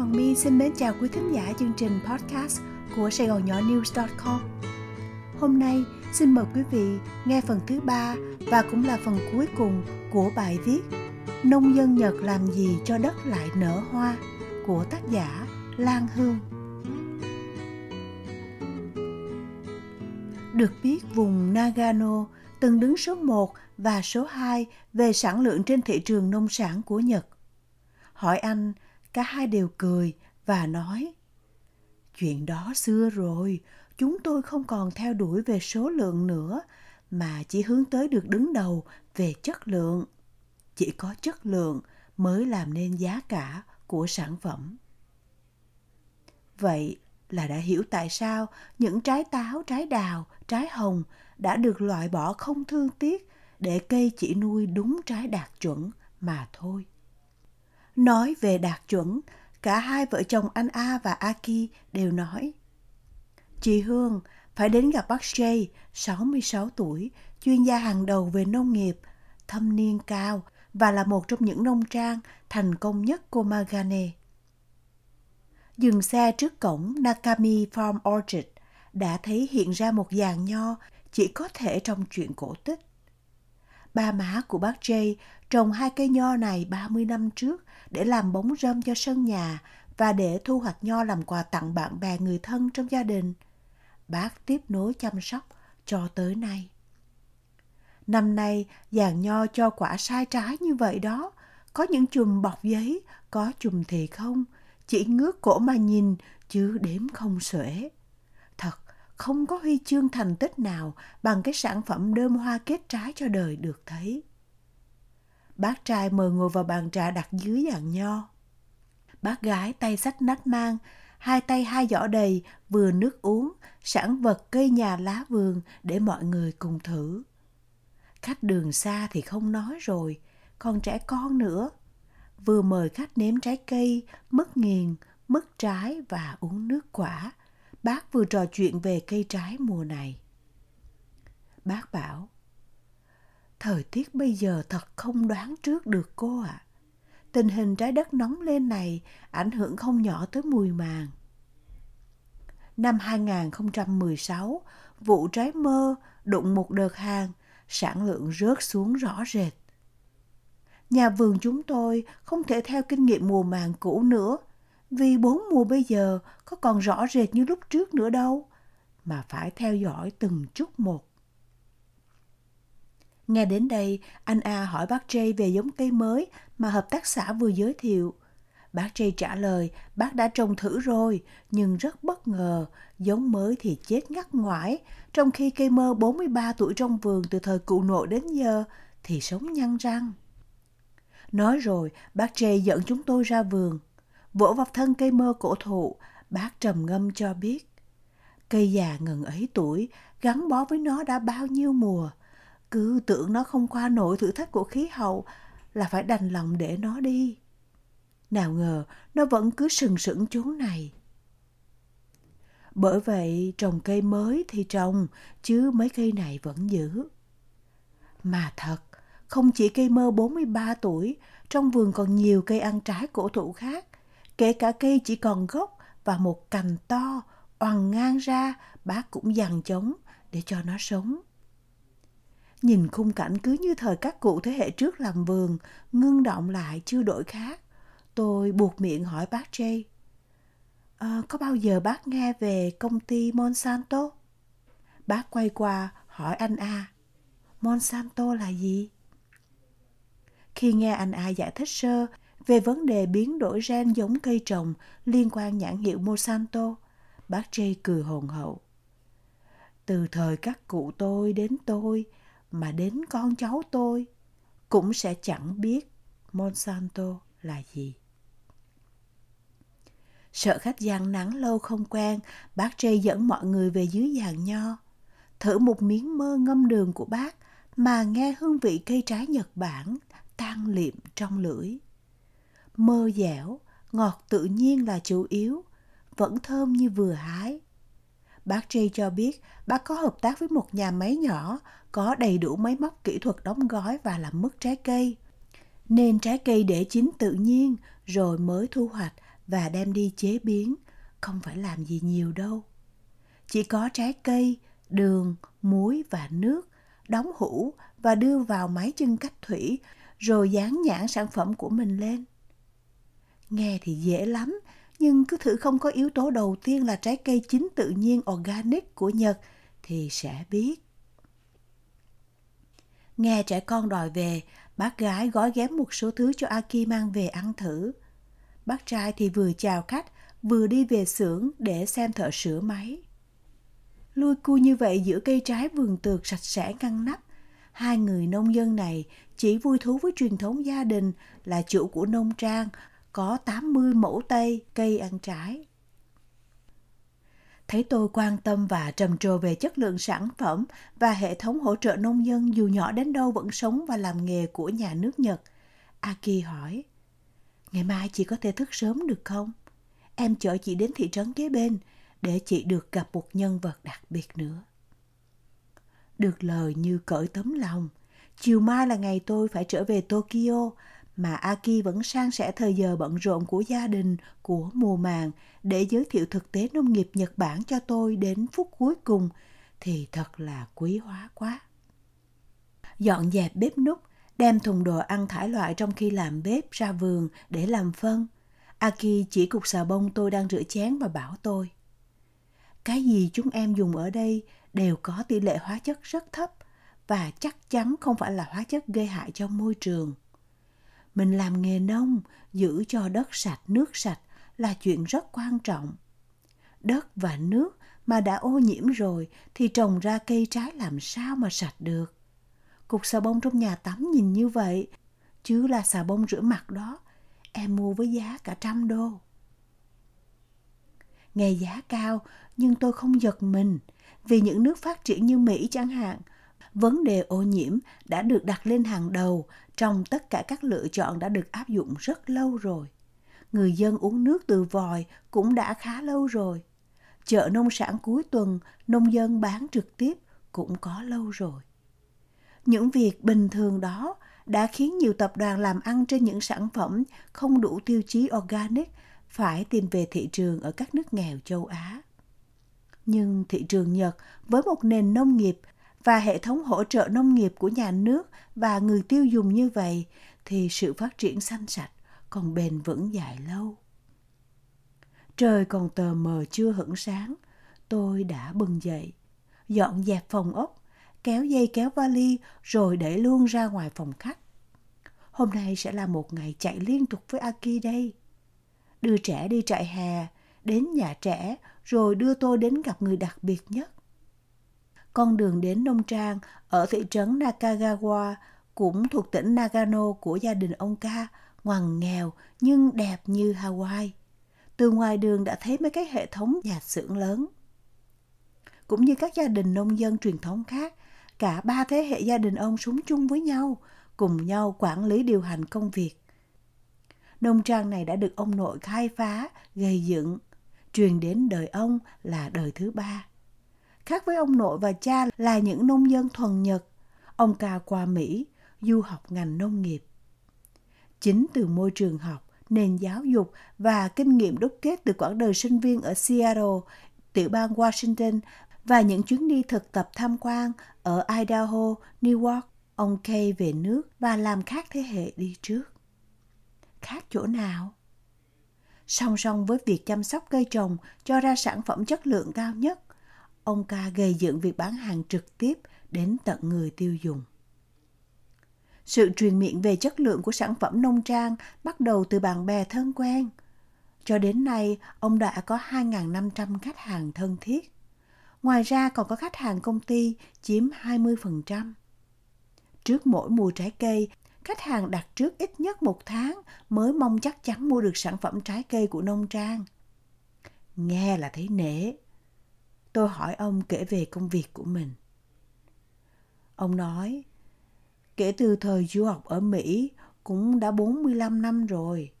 Hoàng My xin mến chào quý thính giả chương trình podcast của Sài Gòn Nhỏ News.com. Hôm nay xin mời quý vị nghe phần thứ ba và cũng là phần cuối cùng của bài viết Nông dân Nhật làm gì cho đất lại nở hoa của tác giả Lan Hương. Được biết vùng Nagano từng đứng số 1 và số 2 về sản lượng trên thị trường nông sản của Nhật. Hỏi anh, cả hai đều cười và nói, chuyện đó xưa rồi, chúng tôi không còn theo đuổi về số lượng nữa, mà chỉ hướng tới được đứng đầu về chất lượng. Chỉ có chất lượng mới làm nên giá cả của sản phẩm. Vậy là đã hiểu tại sao những trái táo, trái đào, trái hồng đã được loại bỏ không thương tiếc để cây chỉ nuôi đúng trái đạt chuẩn mà thôi. Nói về đạt chuẩn, cả hai vợ chồng anh A và Aki đều nói. Chị Hương phải đến gặp bác Jay, 66 tuổi, chuyên gia hàng đầu về nông nghiệp, thâm niên cao và là một trong những nông trang thành công nhất của Magane. Dừng xe trước cổng Nakami Farm Orchard đã thấy hiện ra một dàn nho chỉ có thể trong chuyện cổ tích. Ba má của bác Jay trồng hai cây nho này 30 năm trước để làm bóng râm cho sân nhà và để thu hoạch nho làm quà tặng bạn bè người thân trong gia đình. Bác tiếp nối chăm sóc cho tới nay. Năm nay, dàn nho cho quả sai trái như vậy đó. Có những chùm bọc giấy, có chùm thì không. Chỉ ngước cổ mà nhìn, chứ đếm không xuể. Không có huy chương thành tích nào bằng cái sản phẩm đơm hoa kết trái cho đời được thấy. Bác trai mời ngồi vào bàn trà đặt dưới dạng nho. Bác gái tay sách nách mang, hai tay hai giỏ đầy, vừa nước uống, sản vật cây nhà lá vườn để mọi người cùng thử. Khách đường xa thì không nói rồi, còn trẻ con nữa. Vừa mời khách nếm trái cây, mứt nghiền, mứt trái và uống nước quả. Bác vừa trò chuyện về cây trái mùa này. Bác bảo, Thời tiết bây giờ thật không đoán trước được cô ạ. À. Tình hình trái đất nóng lên này ảnh hưởng không nhỏ tới mùi màng. Năm 2016, vụ trái mơ đụng một đợt hàng, sản lượng rớt xuống rõ rệt. Nhà vườn chúng tôi không thể theo kinh nghiệm mùa màng cũ nữa, vì bốn mùa bây giờ có còn rõ rệt như lúc trước nữa đâu, mà phải theo dõi từng chút một. Nghe đến đây, anh A hỏi bác Jay về giống cây mới mà hợp tác xã vừa giới thiệu. Bác Jay trả lời, bác đã trồng thử rồi, nhưng rất bất ngờ, giống mới thì chết ngắt ngoải, trong khi cây mơ 43 tuổi trong vườn từ thời cụ nội đến giờ thì sống nhăn răng. Nói rồi, bác Jay dẫn chúng tôi ra vườn. Vỗ vào thân cây mơ cổ thụ, bác trầm ngâm cho biết. Cây già ngần ấy tuổi, gắn bó với nó đã bao nhiêu mùa, cứ tưởng nó không qua nổi thử thách của khí hậu là phải đành lòng để nó đi. Nào ngờ nó vẫn cứ sừng sững chốn này. Bởi vậy trồng cây mới thì trồng, chứ mấy cây này vẫn giữ. Mà thật, không chỉ cây mơ 43 tuổi, trong vườn còn nhiều cây ăn trái cổ thụ khác. Kể cả cây chỉ còn gốc và một cành to, oằn ngang ra, bác cũng dằn chống để cho nó sống. Nhìn khung cảnh cứ như thời các cụ thế hệ trước làm vườn, ngưng động lại chưa đổi khác. Tôi buộc miệng hỏi bác Jay. À, ờ, có bao giờ bác nghe về công ty Monsanto? Bác quay qua hỏi anh A. Monsanto là gì? Khi nghe anh A giải thích sơ về vấn đề biến đổi gen giống cây trồng liên quan nhãn hiệu Monsanto, bác Jay cười hồn hậu. Từ thời các cụ tôi đến tôi, mà đến con cháu tôi cũng sẽ chẳng biết Monsanto là gì. Sợ khách gian nắng lâu không quen, bác Jay dẫn mọi người về dưới giàn nho. Thử một miếng mơ ngâm đường của bác mà nghe hương vị cây trái Nhật Bản tan liệm trong lưỡi. Mơ dẻo, ngọt tự nhiên là chủ yếu, vẫn thơm như vừa hái. Bác Jay cho biết bác có hợp tác với một nhà máy nhỏ có đầy đủ máy móc kỹ thuật đóng gói và làm mứt trái cây. Nên trái cây để chín tự nhiên rồi mới thu hoạch và đem đi chế biến, không phải làm gì nhiều đâu. Chỉ có trái cây, đường, muối và nước, đóng hũ và đưa vào máy chân cách thủy rồi dán nhãn sản phẩm của mình lên. Nghe thì dễ lắm, nhưng cứ thử không có yếu tố đầu tiên là trái cây chính tự nhiên organic của Nhật thì sẽ biết. Nghe trẻ con đòi về, bác gái gói ghém một số thứ cho Aki mang về ăn thử. Bác trai thì vừa chào khách, vừa đi về xưởng để xem thợ sửa máy. Lui cu như vậy giữa cây trái vườn tược sạch sẽ ngăn nắp, hai người nông dân này chỉ vui thú với truyền thống gia đình là chủ của nông trang có 80 mẫu tây cây ăn trái. Thấy tôi quan tâm và trầm trồ về chất lượng sản phẩm và hệ thống hỗ trợ nông dân dù nhỏ đến đâu vẫn sống và làm nghề của nhà nước Nhật, Aki hỏi, Ngày mai chị có thể thức sớm được không? Em chở chị đến thị trấn kế bên để chị được gặp một nhân vật đặc biệt nữa. Được lời như cởi tấm lòng, chiều mai là ngày tôi phải trở về Tokyo mà Aki vẫn sang sẻ thời giờ bận rộn của gia đình, của mùa màng để giới thiệu thực tế nông nghiệp Nhật Bản cho tôi đến phút cuối cùng thì thật là quý hóa quá. Dọn dẹp bếp núc, đem thùng đồ ăn thải loại trong khi làm bếp ra vườn để làm phân. Aki chỉ cục xà bông tôi đang rửa chén và bảo tôi. Cái gì chúng em dùng ở đây đều có tỷ lệ hóa chất rất thấp và chắc chắn không phải là hóa chất gây hại cho môi trường. Mình làm nghề nông, giữ cho đất sạch, nước sạch là chuyện rất quan trọng. Đất và nước mà đã ô nhiễm rồi thì trồng ra cây trái làm sao mà sạch được. Cục xà bông trong nhà tắm nhìn như vậy, chứ là xà bông rửa mặt đó, em mua với giá cả trăm đô. Nghe giá cao nhưng tôi không giật mình vì những nước phát triển như Mỹ chẳng hạn, vấn đề ô nhiễm đã được đặt lên hàng đầu trong tất cả các lựa chọn đã được áp dụng rất lâu rồi. Người dân uống nước từ vòi cũng đã khá lâu rồi. Chợ nông sản cuối tuần, nông dân bán trực tiếp cũng có lâu rồi. Những việc bình thường đó đã khiến nhiều tập đoàn làm ăn trên những sản phẩm không đủ tiêu chí organic phải tìm về thị trường ở các nước nghèo châu Á. Nhưng thị trường Nhật với một nền nông nghiệp và hệ thống hỗ trợ nông nghiệp của nhà nước và người tiêu dùng như vậy thì sự phát triển xanh sạch còn bền vững dài lâu. Trời còn tờ mờ chưa hửng sáng, tôi đã bừng dậy, dọn dẹp phòng ốc, kéo dây kéo vali rồi để luôn ra ngoài phòng khách. Hôm nay sẽ là một ngày chạy liên tục với Aki đây. Đưa trẻ đi trại hè, đến nhà trẻ rồi đưa tôi đến gặp người đặc biệt nhất con đường đến nông trang ở thị trấn Nakagawa cũng thuộc tỉnh Nagano của gia đình ông ca, ngoằn nghèo nhưng đẹp như Hawaii. Từ ngoài đường đã thấy mấy cái hệ thống nhà xưởng lớn. Cũng như các gia đình nông dân truyền thống khác, cả ba thế hệ gia đình ông sống chung với nhau, cùng nhau quản lý điều hành công việc. Nông trang này đã được ông nội khai phá, gây dựng, truyền đến đời ông là đời thứ ba. Khác với ông nội và cha là những nông dân thuần Nhật, ông ca qua Mỹ, du học ngành nông nghiệp. Chính từ môi trường học, nền giáo dục và kinh nghiệm đúc kết từ quãng đời sinh viên ở Seattle, tiểu bang Washington và những chuyến đi thực tập tham quan ở Idaho, New York, ông Kay về nước và làm khác thế hệ đi trước. Khác chỗ nào? Song song với việc chăm sóc cây trồng cho ra sản phẩm chất lượng cao nhất, ông ca gây dựng việc bán hàng trực tiếp đến tận người tiêu dùng. Sự truyền miệng về chất lượng của sản phẩm nông trang bắt đầu từ bạn bè thân quen. Cho đến nay, ông đã có 2.500 khách hàng thân thiết. Ngoài ra còn có khách hàng công ty chiếm 20%. Trước mỗi mùa trái cây, khách hàng đặt trước ít nhất một tháng mới mong chắc chắn mua được sản phẩm trái cây của nông trang. Nghe là thấy nể, Tôi hỏi ông kể về công việc của mình. Ông nói, kể từ thời du học ở Mỹ cũng đã 45 năm rồi.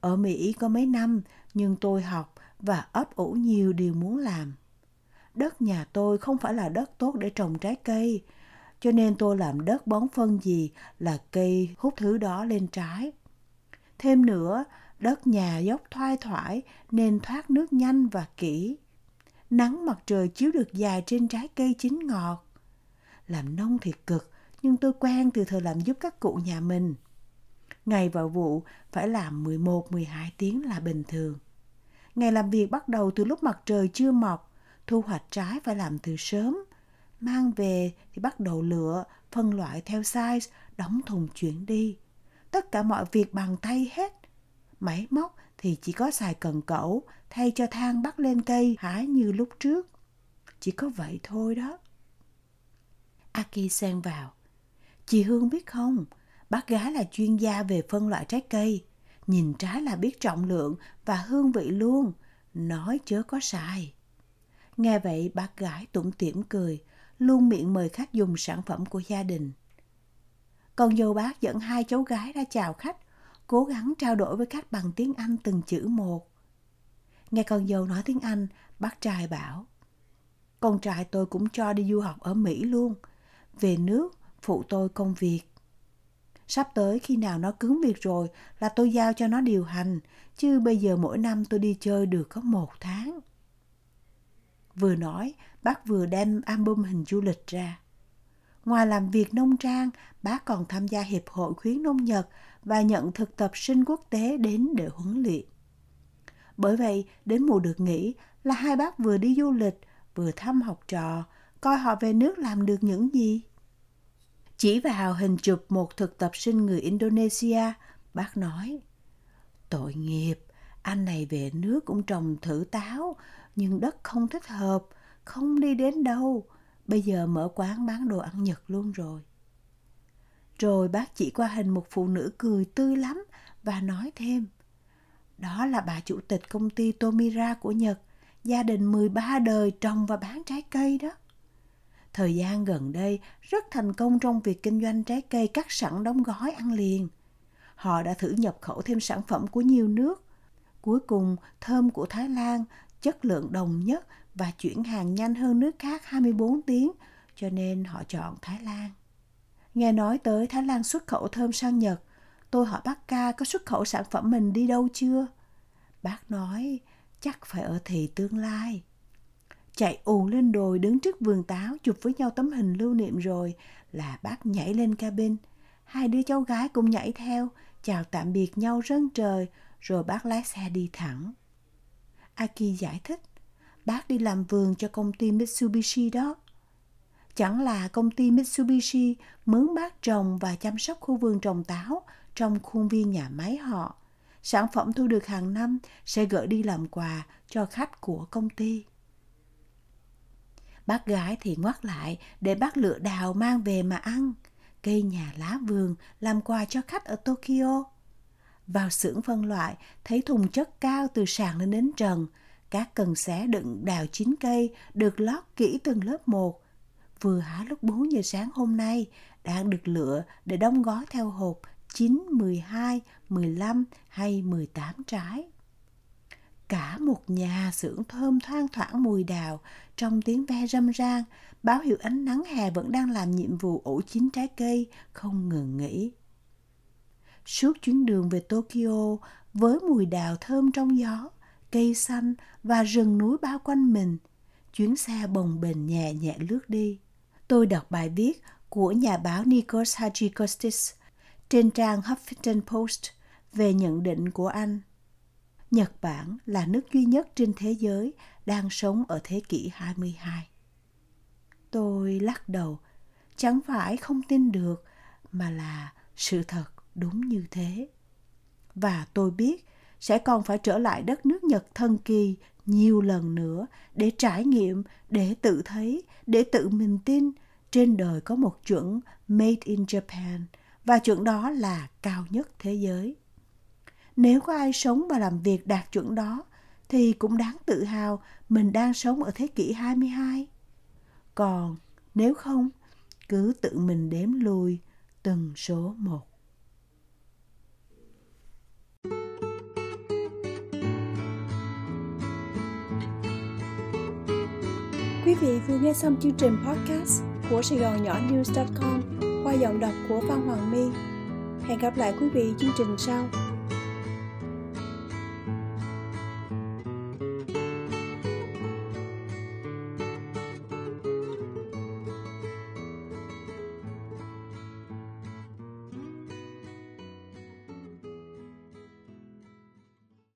Ở Mỹ có mấy năm nhưng tôi học và ấp ủ nhiều điều muốn làm. Đất nhà tôi không phải là đất tốt để trồng trái cây, cho nên tôi làm đất bón phân gì là cây hút thứ đó lên trái. Thêm nữa, đất nhà dốc thoai thoải nên thoát nước nhanh và kỹ. Nắng mặt trời chiếu được dài trên trái cây chín ngọt. Làm nông thì cực, nhưng tôi quen từ thời làm giúp các cụ nhà mình. Ngày vào vụ phải làm 11-12 tiếng là bình thường. Ngày làm việc bắt đầu từ lúc mặt trời chưa mọc, thu hoạch trái phải làm từ sớm. Mang về thì bắt đầu lựa, phân loại theo size, đóng thùng chuyển đi. Tất cả mọi việc bằng tay hết. Máy móc thì chỉ có xài cần cẩu, thay cho thang bắt lên cây hái như lúc trước. Chỉ có vậy thôi đó. Aki xen vào. Chị Hương biết không, bác gái là chuyên gia về phân loại trái cây. Nhìn trái là biết trọng lượng và hương vị luôn. Nói chớ có sai. Nghe vậy bác gái tủm tỉm cười, luôn miệng mời khách dùng sản phẩm của gia đình. Còn dâu bác dẫn hai cháu gái ra chào khách, cố gắng trao đổi với khách bằng tiếng Anh từng chữ một. Nghe con dâu nói tiếng Anh, bác trai bảo. Con trai tôi cũng cho đi du học ở Mỹ luôn. Về nước, phụ tôi công việc. Sắp tới khi nào nó cứng việc rồi là tôi giao cho nó điều hành, chứ bây giờ mỗi năm tôi đi chơi được có một tháng. Vừa nói, bác vừa đem album hình du lịch ra. Ngoài làm việc nông trang, bác còn tham gia Hiệp hội khuyến nông Nhật và nhận thực tập sinh quốc tế đến để huấn luyện. Bởi vậy, đến mùa được nghỉ là hai bác vừa đi du lịch, vừa thăm học trò, coi họ về nước làm được những gì. Chỉ vào hình chụp một thực tập sinh người Indonesia, bác nói, Tội nghiệp, anh này về nước cũng trồng thử táo, nhưng đất không thích hợp, không đi đến đâu. Bây giờ mở quán bán đồ ăn Nhật luôn rồi. Rồi bác chỉ qua hình một phụ nữ cười tươi lắm và nói thêm. Đó là bà chủ tịch công ty Tomira của Nhật, gia đình 13 đời trồng và bán trái cây đó. Thời gian gần đây rất thành công trong việc kinh doanh trái cây cắt sẵn đóng gói ăn liền. Họ đã thử nhập khẩu thêm sản phẩm của nhiều nước. Cuối cùng, thơm của Thái Lan chất lượng đồng nhất và chuyển hàng nhanh hơn nước khác 24 tiếng, cho nên họ chọn Thái Lan. Nghe nói tới Thái Lan xuất khẩu thơm sang Nhật, tôi hỏi bác ca có xuất khẩu sản phẩm mình đi đâu chưa? Bác nói chắc phải ở thị tương lai. Chạy ù lên đồi đứng trước vườn táo chụp với nhau tấm hình lưu niệm rồi là bác nhảy lên cabin. Hai đứa cháu gái cũng nhảy theo, chào tạm biệt nhau rân trời, rồi bác lái xe đi thẳng. Aki giải thích, bác đi làm vườn cho công ty Mitsubishi đó. Chẳng là công ty Mitsubishi mướn bác trồng và chăm sóc khu vườn trồng táo trong khuôn viên nhà máy họ. Sản phẩm thu được hàng năm sẽ gửi đi làm quà cho khách của công ty. Bác gái thì ngoắt lại để bác lựa đào mang về mà ăn. Cây nhà lá vườn làm quà cho khách ở Tokyo. Vào xưởng phân loại, thấy thùng chất cao từ sàn lên đến trần. Các cần xẻ đựng đào chín cây được lót kỹ từng lớp một. Vừa há lúc 4 giờ sáng hôm nay, đang được lựa để đóng gói theo hộp 9, 12, 15 hay 18 trái. Cả một nhà xưởng thơm thoang thoảng mùi đào, trong tiếng ve râm ran, báo hiệu ánh nắng hè vẫn đang làm nhiệm vụ ủ chín trái cây, không ngừng nghỉ. Suốt chuyến đường về Tokyo, với mùi đào thơm trong gió, cây xanh và rừng núi bao quanh mình, chuyến xe bồng bềnh nhẹ nhẹ lướt đi. Tôi đọc bài viết của nhà báo Nikos Hagikostis trên trang Huffington Post về nhận định của anh. Nhật Bản là nước duy nhất trên thế giới đang sống ở thế kỷ 22. Tôi lắc đầu, chẳng phải không tin được mà là sự thật đúng như thế. Và tôi biết sẽ còn phải trở lại đất nước Nhật thân kỳ nhiều lần nữa để trải nghiệm, để tự thấy, để tự mình tin trên đời có một chuẩn Made in Japan và chuẩn đó là cao nhất thế giới. Nếu có ai sống và làm việc đạt chuẩn đó thì cũng đáng tự hào mình đang sống ở thế kỷ 22. Còn nếu không, cứ tự mình đếm lùi từng số một. Quý vị vừa nghe xong chương trình podcast của Sài Gòn Nhỏ News.com qua giọng đọc của Phan Hoàng My. Hẹn gặp lại quý vị chương trình sau.